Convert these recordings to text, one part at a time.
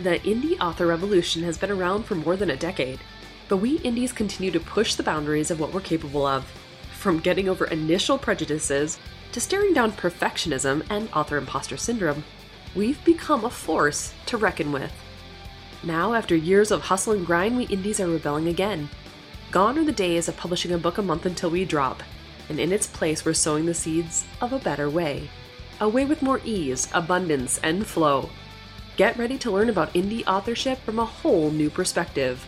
The indie author revolution has been around for more than a decade, but we indies continue to push the boundaries of what we're capable of. From getting over initial prejudices to staring down perfectionism and author imposter syndrome, we've become a force to reckon with. Now, after years of hustle and grind, we indies are rebelling again. Gone are the days of publishing a book a month until we drop, and in its place, we're sowing the seeds of a better way. A way with more ease, abundance, and flow. Get ready to learn about indie authorship from a whole new perspective.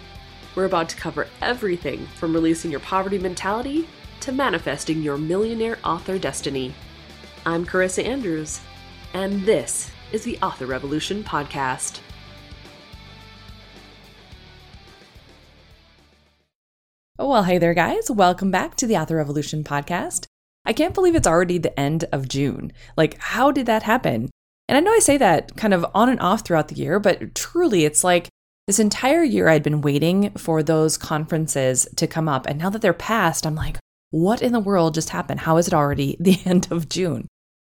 We're about to cover everything from releasing your poverty mentality to manifesting your millionaire author destiny. I'm Carissa Andrews, and this is the Author Revolution Podcast. Oh, well, hey there, guys. Welcome back to the Author Revolution Podcast. I can't believe it's already the end of June. Like, how did that happen? And I know I say that kind of on and off throughout the year, but truly, it's like this entire year I'd been waiting for those conferences to come up. And now that they're past, I'm like, what in the world just happened? How is it already the end of June?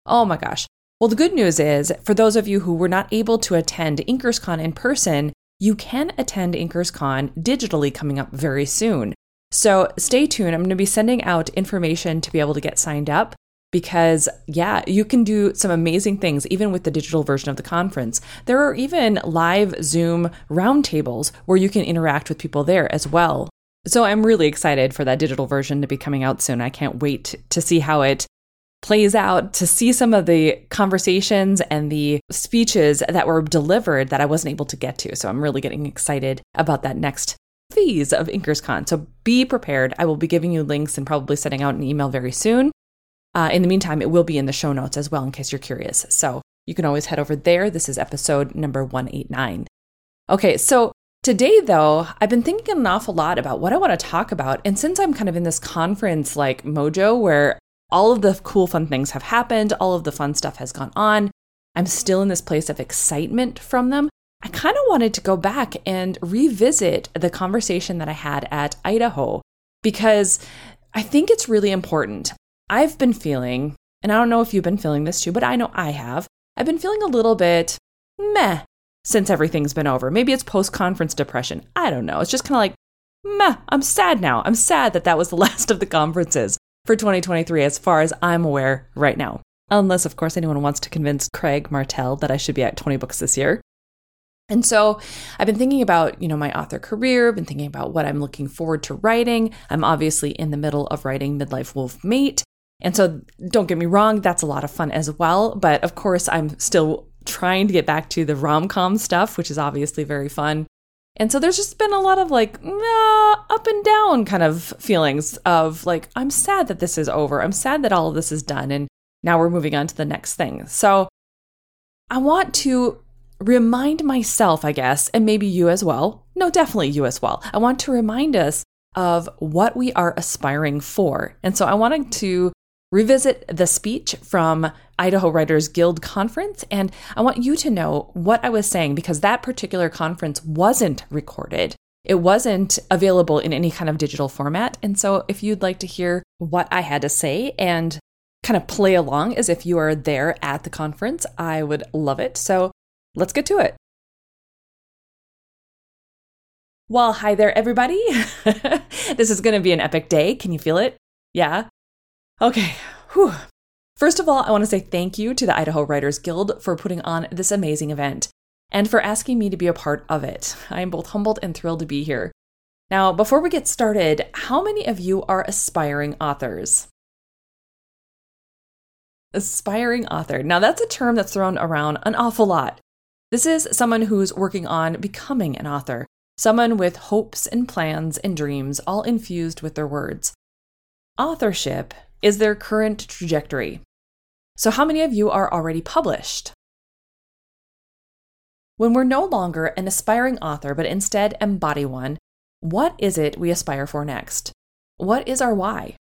Oh my gosh. Well, the good news is for those of you who were not able to attend InkersCon in person, you can attend InkersCon digitally coming up very soon. So stay tuned. I'm going to be sending out information to be able to get signed up because, yeah, you can do some amazing things even with the digital version of the conference. There are even live Zoom roundtables where you can interact with people there as well. So I'm really excited for that digital version to be coming out soon. I can't wait to see how it plays out, to see some of the conversations and the speeches that were delivered that I wasn't able to get to. So I'm really getting excited about that next phase of InkersCon. So be prepared. I will be giving you links and probably sending out an email very soon. Uh, in the meantime, it will be in the show notes as well in case you're curious. So you can always head over there. This is episode number 189. Okay, so today though, I've been thinking an awful lot about what I want to talk about. And since I'm kind of in this conference like mojo where all of the cool, fun things have happened, all of the fun stuff has gone on, I'm still in this place of excitement from them. I kind of wanted to go back and revisit the conversation that I had at Idaho because I think it's really important. I've been feeling, and I don't know if you've been feeling this too, but I know I have. I've been feeling a little bit meh since everything's been over. Maybe it's post conference depression. I don't know. It's just kind of like, meh, I'm sad now. I'm sad that that was the last of the conferences for 2023, as far as I'm aware right now. Unless, of course, anyone wants to convince Craig Martelle that I should be at 20 books this year. And so I've been thinking about, you know, my author career, been thinking about what I'm looking forward to writing. I'm obviously in the middle of writing Midlife Wolf Mate. And so don't get me wrong, that's a lot of fun as well. But of course, I'm still trying to get back to the rom com stuff, which is obviously very fun. And so there's just been a lot of like up and down kind of feelings of like, I'm sad that this is over. I'm sad that all of this is done. And now we're moving on to the next thing. So I want to remind myself, I guess, and maybe you as well. No, definitely you as well. I want to remind us of what we are aspiring for. And so I wanted to revisit the speech from Idaho Writers Guild conference and I want you to know what I was saying because that particular conference wasn't recorded. It wasn't available in any kind of digital format. And so if you'd like to hear what I had to say and kind of play along as if you are there at the conference, I would love it. So let's get to it. Well, hi there, everybody. this is going to be an epic day. Can you feel it? Yeah? Okay. Whew. First of all, I want to say thank you to the Idaho Writers Guild for putting on this amazing event and for asking me to be a part of it. I am both humbled and thrilled to be here. Now, before we get started, how many of you are aspiring authors? Aspiring author. Now, that's a term that's thrown around an awful lot. This is someone who's working on becoming an author, someone with hopes and plans and dreams all infused with their words. Authorship is their current trajectory. So, how many of you are already published? When we're no longer an aspiring author, but instead embody one, what is it we aspire for next? What is our why?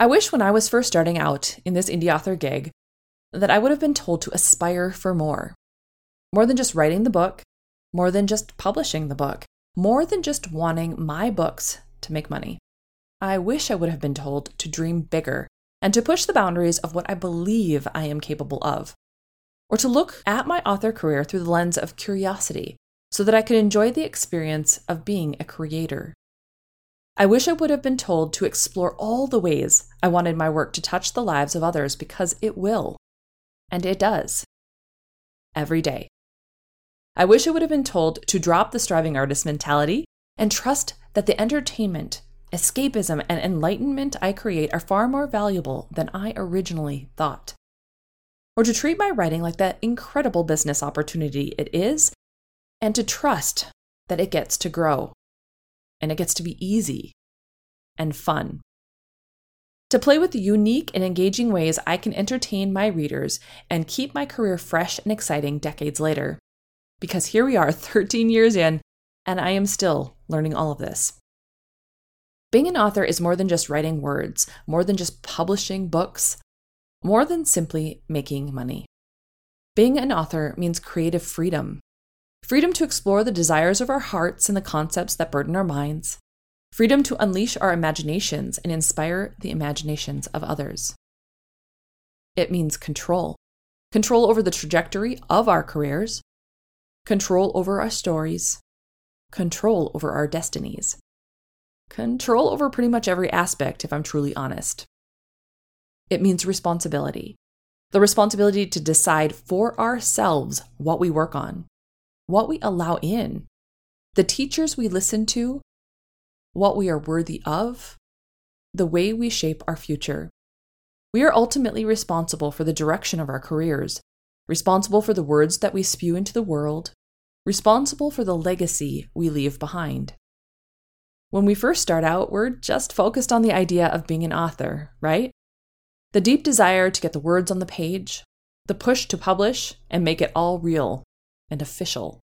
I wish when I was first starting out in this indie author gig that I would have been told to aspire for more. More than just writing the book, more than just publishing the book, more than just wanting my books to make money. I wish I would have been told to dream bigger and to push the boundaries of what I believe I am capable of. or to look at my author career through the lens of curiosity so that I could enjoy the experience of being a creator. I wish I would have been told to explore all the ways I wanted my work to touch the lives of others because it will. And it does. Every day. I wish I would have been told to drop the striving artist mentality and trust that the entertainment, escapism, and enlightenment I create are far more valuable than I originally thought. Or to treat my writing like that incredible business opportunity it is, and to trust that it gets to grow and it gets to be easy and fun. To play with the unique and engaging ways I can entertain my readers and keep my career fresh and exciting decades later. Because here we are, 13 years in, and I am still learning all of this. Being an author is more than just writing words, more than just publishing books, more than simply making money. Being an author means creative freedom, freedom to explore the desires of our hearts and the concepts that burden our minds, freedom to unleash our imaginations and inspire the imaginations of others. It means control control over the trajectory of our careers, control over our stories, control over our destinies, control over pretty much every aspect, if I'm truly honest. It means responsibility the responsibility to decide for ourselves what we work on, what we allow in, the teachers we listen to, what we are worthy of, the way we shape our future. We are ultimately responsible for the direction of our careers, responsible for the words that we spew into the world, responsible for the legacy we leave behind. When we first start out, we're just focused on the idea of being an author, right? The deep desire to get the words on the page, the push to publish and make it all real and official.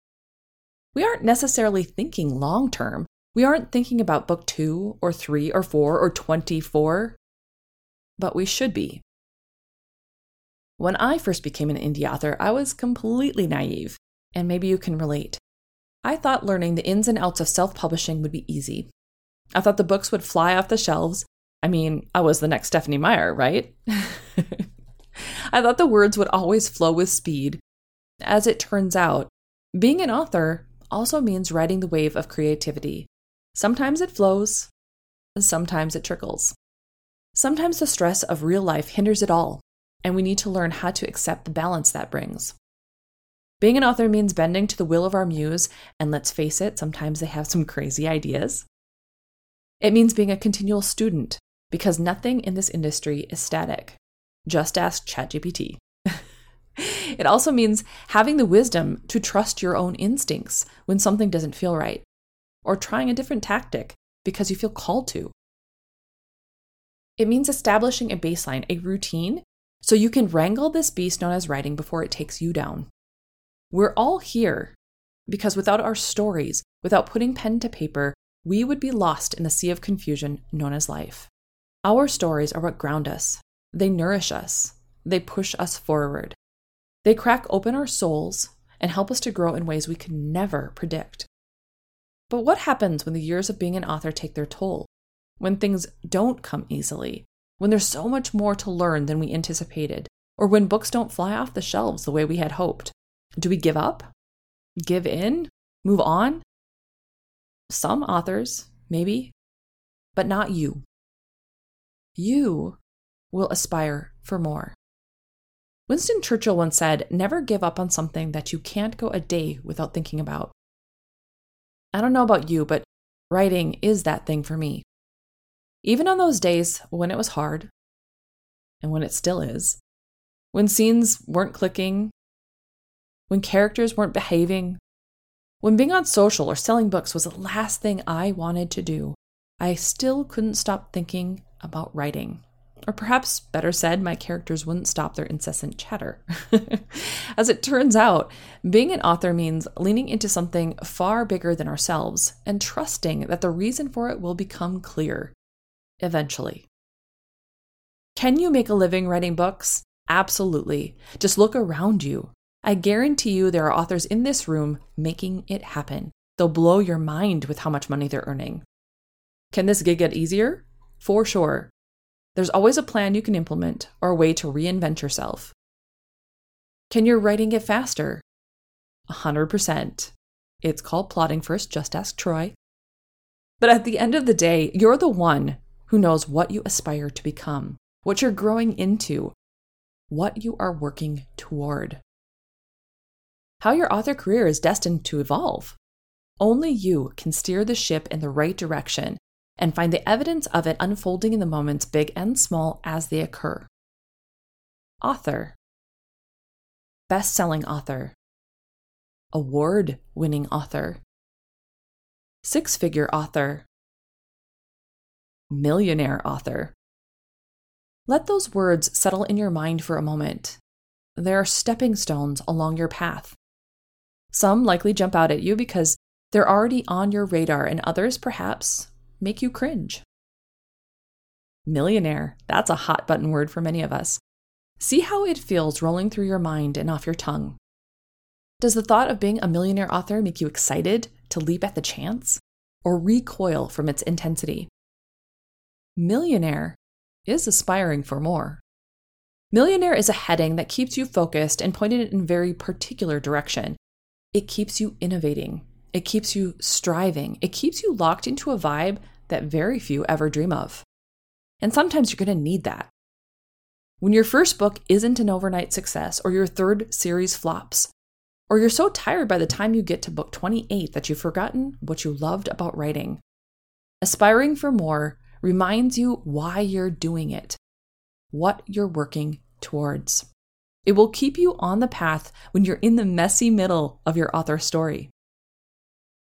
We aren't necessarily thinking long term. We aren't thinking about book two or three or four or 24, but we should be. When I first became an indie author, I was completely naive, and maybe you can relate. I thought learning the ins and outs of self publishing would be easy. I thought the books would fly off the shelves. I mean, I was the next Stephenie Meyer, right? I thought the words would always flow with speed. As it turns out, being an author also means riding the wave of creativity. Sometimes it flows, sometimes it trickles. Sometimes the stress of real life hinders it all, and we need to learn how to accept the balance that brings. Being an author means bending to the will of our muse, and let's face it, sometimes they have some crazy ideas. It means being a continual student, because nothing in this industry is static. Just ask ChatGPT. It also means having the wisdom to trust your own instincts when something doesn't feel right, or trying a different tactic because you feel called to. It means establishing a baseline, a routine, so you can wrangle this beast known as writing before it takes you down. We're all here because without our stories, without putting pen to paper, we would be lost in the sea of confusion known as life. Our stories are what ground us, they nourish us, they push us forward. They crack open our souls and help us to grow in ways we could never predict. But what happens when the years of being an author take their toll? When things don't come easily? When there's so much more to learn than we anticipated? Or when books don't fly off the shelves the way we had hoped? Do we give up? Give in? Move on? Some authors, maybe, but not you. You will aspire for more. Winston Churchill once said, Never give up on something that you can't go a day without thinking about. I don't know about you, but writing is that thing for me. Even on those days when it was hard, and when it still is, when scenes weren't clicking, when characters weren't behaving, when being on social or selling books was the last thing I wanted to do, I still couldn't stop thinking about writing. Or perhaps, better said, my characters wouldn't stop their incessant chatter. As it turns out, being an author means leaning into something far bigger than ourselves and trusting that the reason for it will become clear eventually. Can you make a living writing books? Absolutely. Just look around you. I guarantee you there are authors in this room making it happen. They'll blow your mind with how much money they're earning. Can this gig get easier? For sure. There's always a plan you can implement or a way to reinvent yourself. Can your writing get faster? 100%. It's called plotting first, just ask Troy. But at the end of the day, you're the one who knows what you aspire to become, what you're growing into, what you are working toward. How your author career is destined to evolve. Only you can steer the ship in the right direction and find the evidence of it unfolding in the moments, big and small, as they occur. Author, best selling author, award winning author, six figure author, millionaire author. Let those words settle in your mind for a moment. They are stepping stones along your path. Some likely jump out at you because they're already on your radar, and others, perhaps, make you cringe. Millionaire, that's a hot button word for many of us. See how it feels rolling through your mind and off your tongue. Does the thought of being a millionaire author make you excited to leap at the chance or recoil from its intensity? Millionaire is aspiring for more. Millionaire is a heading that keeps you focused and pointed in a very particular direction. It keeps you innovating, it keeps you striving. It keeps you locked into a vibe that very few ever dream of. And sometimes you're going to need that. When your first book isn't an overnight success, or your third series flops, or you're so tired by the time you get to book 28 that you've forgotten what you loved about writing, aspiring for more reminds you why you're doing it, what you're working towards. It will keep you on the path when you're in the messy middle of your author story.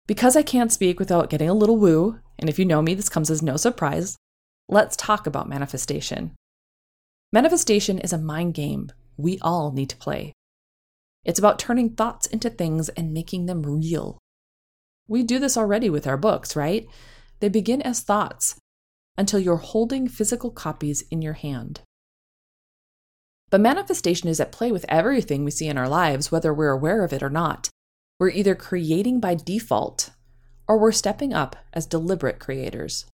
Because I can't speak without getting a little woo, and if you know me, this comes as no surprise, let's talk about manifestation. Manifestation is a mind game we all need to play. It's about turning thoughts into things and making them real. We do this already with our books, right? They begin as thoughts until you're holding physical copies in your hand. But manifestation is at play with everything we see in our lives, whether we're aware of it or not. We're either creating by default or we're stepping up as deliberate creators.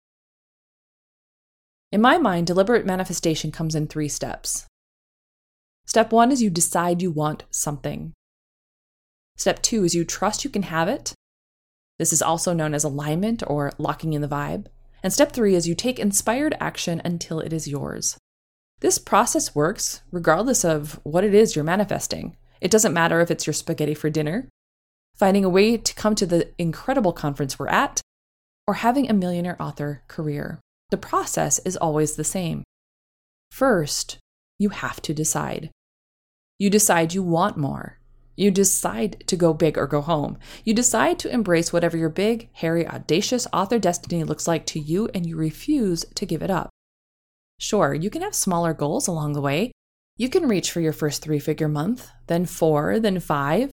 In my mind, deliberate manifestation comes in three steps. Step one is you decide you want something. Step two is you trust you can have it. This is also known as alignment or locking in the vibe. And step three is you take inspired action until it is yours. This process works regardless of what it is you're manifesting. It doesn't matter if it's your spaghetti for dinner, finding a way to come to the incredible conference we're at, or having a millionaire author career. The process is always the same. First, you have to decide. You decide you want more. You decide to go big or go home. You decide to embrace whatever your big, hairy, audacious author destiny looks like to you, and you refuse to give it up. Sure, you can have smaller goals along the way. You can reach for your first three figure month, then four, then five,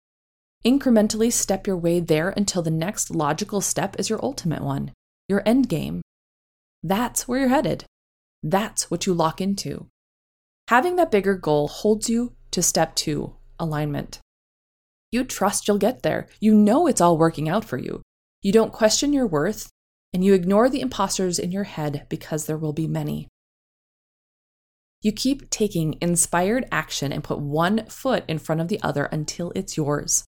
Incrementally step your way there until the next logical step is your ultimate one, your end game. That's where you're headed. That's what you lock into. Having that bigger goal holds you to step two alignment. You trust you'll get there. You know it's all working out for you. You don't question your worth, and you ignore the imposters in your head because there will be many. You keep taking inspired action and put one foot in front of the other until it's yours.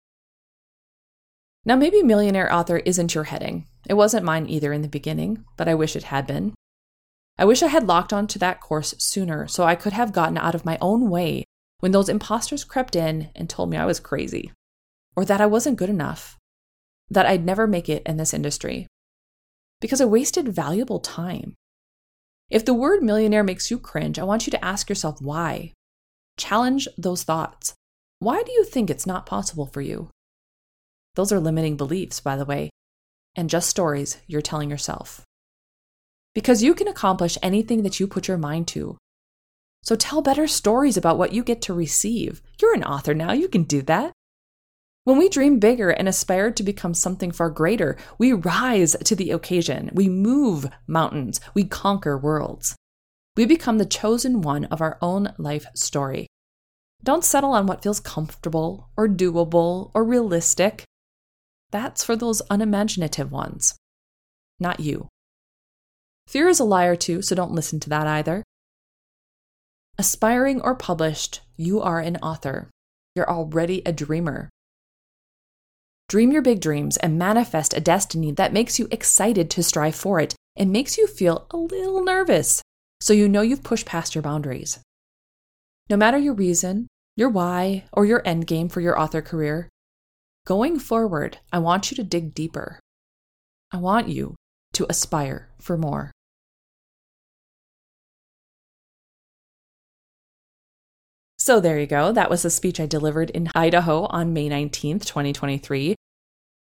Now, maybe millionaire author isn't your heading. It wasn't mine either in the beginning, but I wish it had been. I wish I had locked onto that course sooner so I could have gotten out of my own way when those imposters crept in and told me I was crazy, or that I wasn't good enough, that I'd never make it in this industry. Because I wasted valuable time. If the word millionaire makes you cringe, I want you to ask yourself why. Challenge those thoughts. Why do you think it's not possible for you? Those are limiting beliefs, by the way, and just stories you're telling yourself. Because you can accomplish anything that you put your mind to. So tell better stories about what you get to receive. You're an author now, you can do that. When we dream bigger and aspire to become something far greater, we rise to the occasion. We move mountains. We conquer worlds. We become the chosen one of our own life story. Don't settle on what feels comfortable or doable or realistic. That's for those unimaginative ones, not you. Fear is a liar too, so don't listen to that either. Aspiring or published, you are an author. you're already a dreamer. Dream your big dreams and manifest a destiny that makes you excited to strive for it and makes you feel a little nervous so you know you've pushed past your boundaries. No matter your reason, your why, or your end game for your author career, going forward, I want you to dig deeper. I want you to aspire for more. So there you go. That was a speech I delivered in Idaho on May 19th, 2023.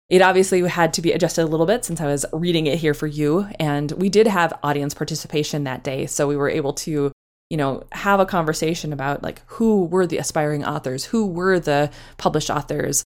It obviously had to be adjusted a little bit since I was reading it here for you. And we did have audience participation that day. So we were able to, you know, have a conversation about like who were the aspiring authors, who were the published authors,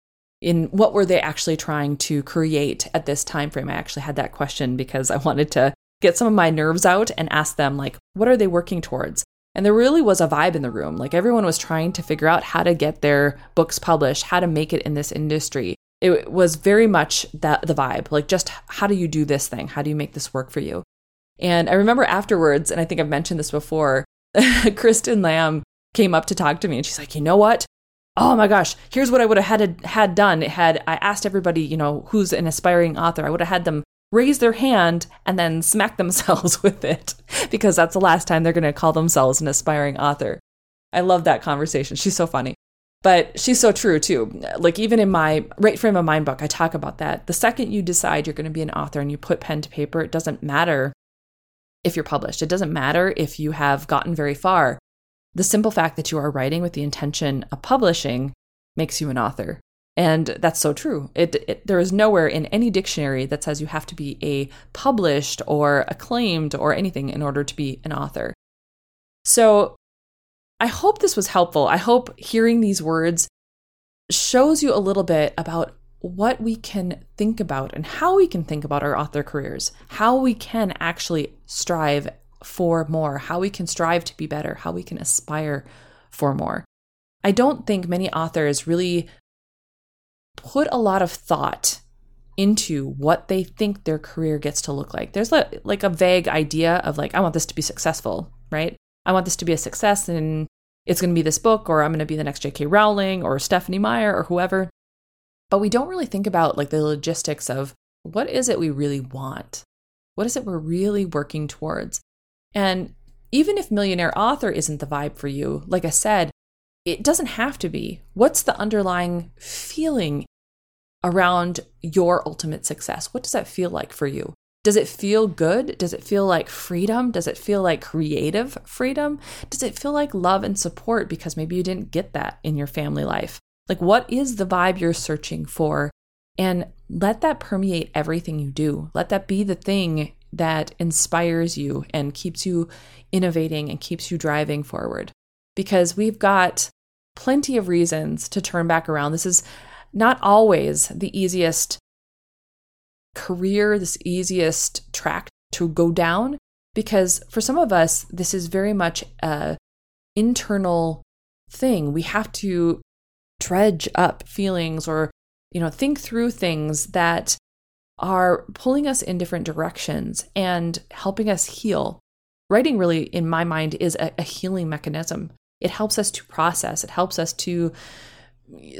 in what were they actually trying to create at this time frame. I actually had that question because I wanted to get some of my nerves out and ask them like, what are they working towards? And there really was a vibe in the room. Like everyone was trying to figure out how to get their books published, how to make it in this industry. It was very much that the vibe, like just how do you do this thing? How do you make this work for you? And I remember afterwards, and I think I've mentioned this before, Kristen Lamb came up to talk to me and she's like, you know what? Oh my gosh, here's what I would have had had done. Had I asked everybody, you know, who's an aspiring author, I would have had them raise their hand and then smack themselves with it because that's the last time they're going to call themselves an aspiring author. I love that conversation. She's so funny. But she's so true too. Like, even in my Write Frame of Mind book, I talk about that. The second you decide you're going to be an author and you put pen to paper, it doesn't matter if you're published. It doesn't matter if you have gotten very far. The simple fact that you are writing with the intention of publishing makes you an author. And that's so true. It, it, there is nowhere in any dictionary that says you have to be a published or acclaimed or anything in order to be an author. So I hope this was helpful. I hope hearing these words shows you a little bit about what we can think about and how we can think about our author careers, how we can actually strive for more, how we can strive to be better, how we can aspire for more. I don't think many authors really put a lot of thought into what they think their career gets to look like. There's like a vague idea of like, I want this to be successful, right? I want this to be a success and it's going to be this book, or I'm going to be the next J.K. Rowling or Stephenie Meyer or whoever. But we don't really think about like the logistics of what is it we really want? What is it we're really working towards? And even if millionaire author isn't the vibe for you, like I said, it doesn't have to be. What's the underlying feeling around your ultimate success? What does that feel like for you? Does it feel good? Does it feel like freedom? Does it feel like creative freedom? Does it feel like love and support because maybe you didn't get that in your family life? Like, what is the vibe you're searching for? And let that permeate everything you do. Let that be the thing that inspires you and keeps you innovating and keeps you driving forward. Because we've got plenty of reasons to turn back around. This is not always the easiest career, this easiest track to go down because for some of us this is very much a internal thing. We have to dredge up feelings or you know think through things that are pulling us in different directions and helping us heal. Writing really in my mind is a, a healing mechanism it helps us to process, it helps us to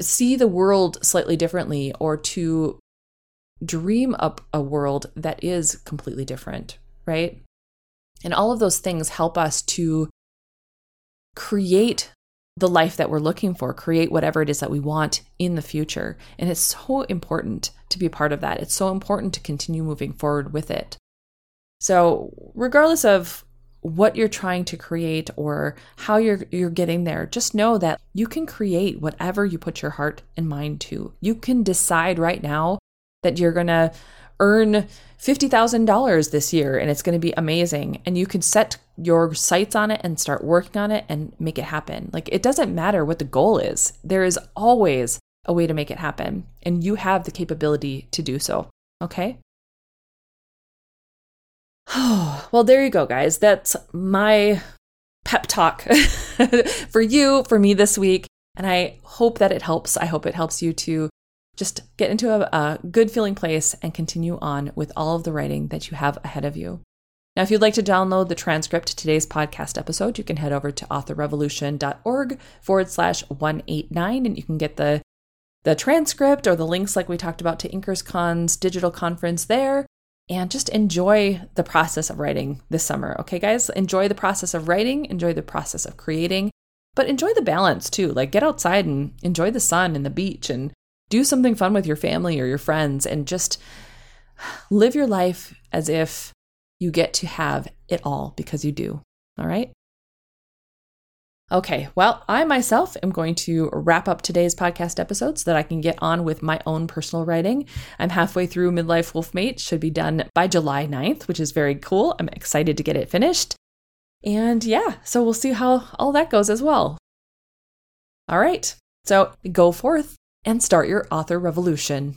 see the world slightly differently or to dream up a world that is completely different, right? And all of those things help us to create the life that we're looking for, create whatever it is that we want in the future. And it's so important to be part of that. It's so important to continue moving forward with it. So, regardless of what you're trying to create or how you're you're getting there just know that you can create whatever you put your heart and mind to. You can decide right now that you're going to earn $50,000 this year and it's going to be amazing. And you can set your sights on it and start working on it and make it happen. Like it doesn't matter what the goal is. There is always a way to make it happen. And you have the capability to do so. Okay well, there you go, guys. That's my pep talk for you, for me this week. And I hope that it helps. I hope it helps you to just get into a, a, good feeling place and continue on with all of the writing that you have ahead of you. Now, if you'd like to download the transcript to today's podcast episode, you can head over to authorrevolution.org forward slash 189 and you can get the the transcript or the links like we talked about to InkersCon's digital conference there and just enjoy the process of writing this summer. Okay, guys, enjoy the process of writing, enjoy the process of creating, but enjoy the balance too. Like get outside and enjoy the sun and the beach and do something fun with your family or your friends and just live your life as if you get to have it all because you do. All right. Okay, well, I myself am going to wrap up today's podcast episode so that I can get on with my own personal writing. I'm halfway through Midlife Wolfmate, should be done by July 9th, which is very cool. I'm excited to get it finished. And yeah, so we'll see how all that goes as well. All right, so go forth and start your author revolution.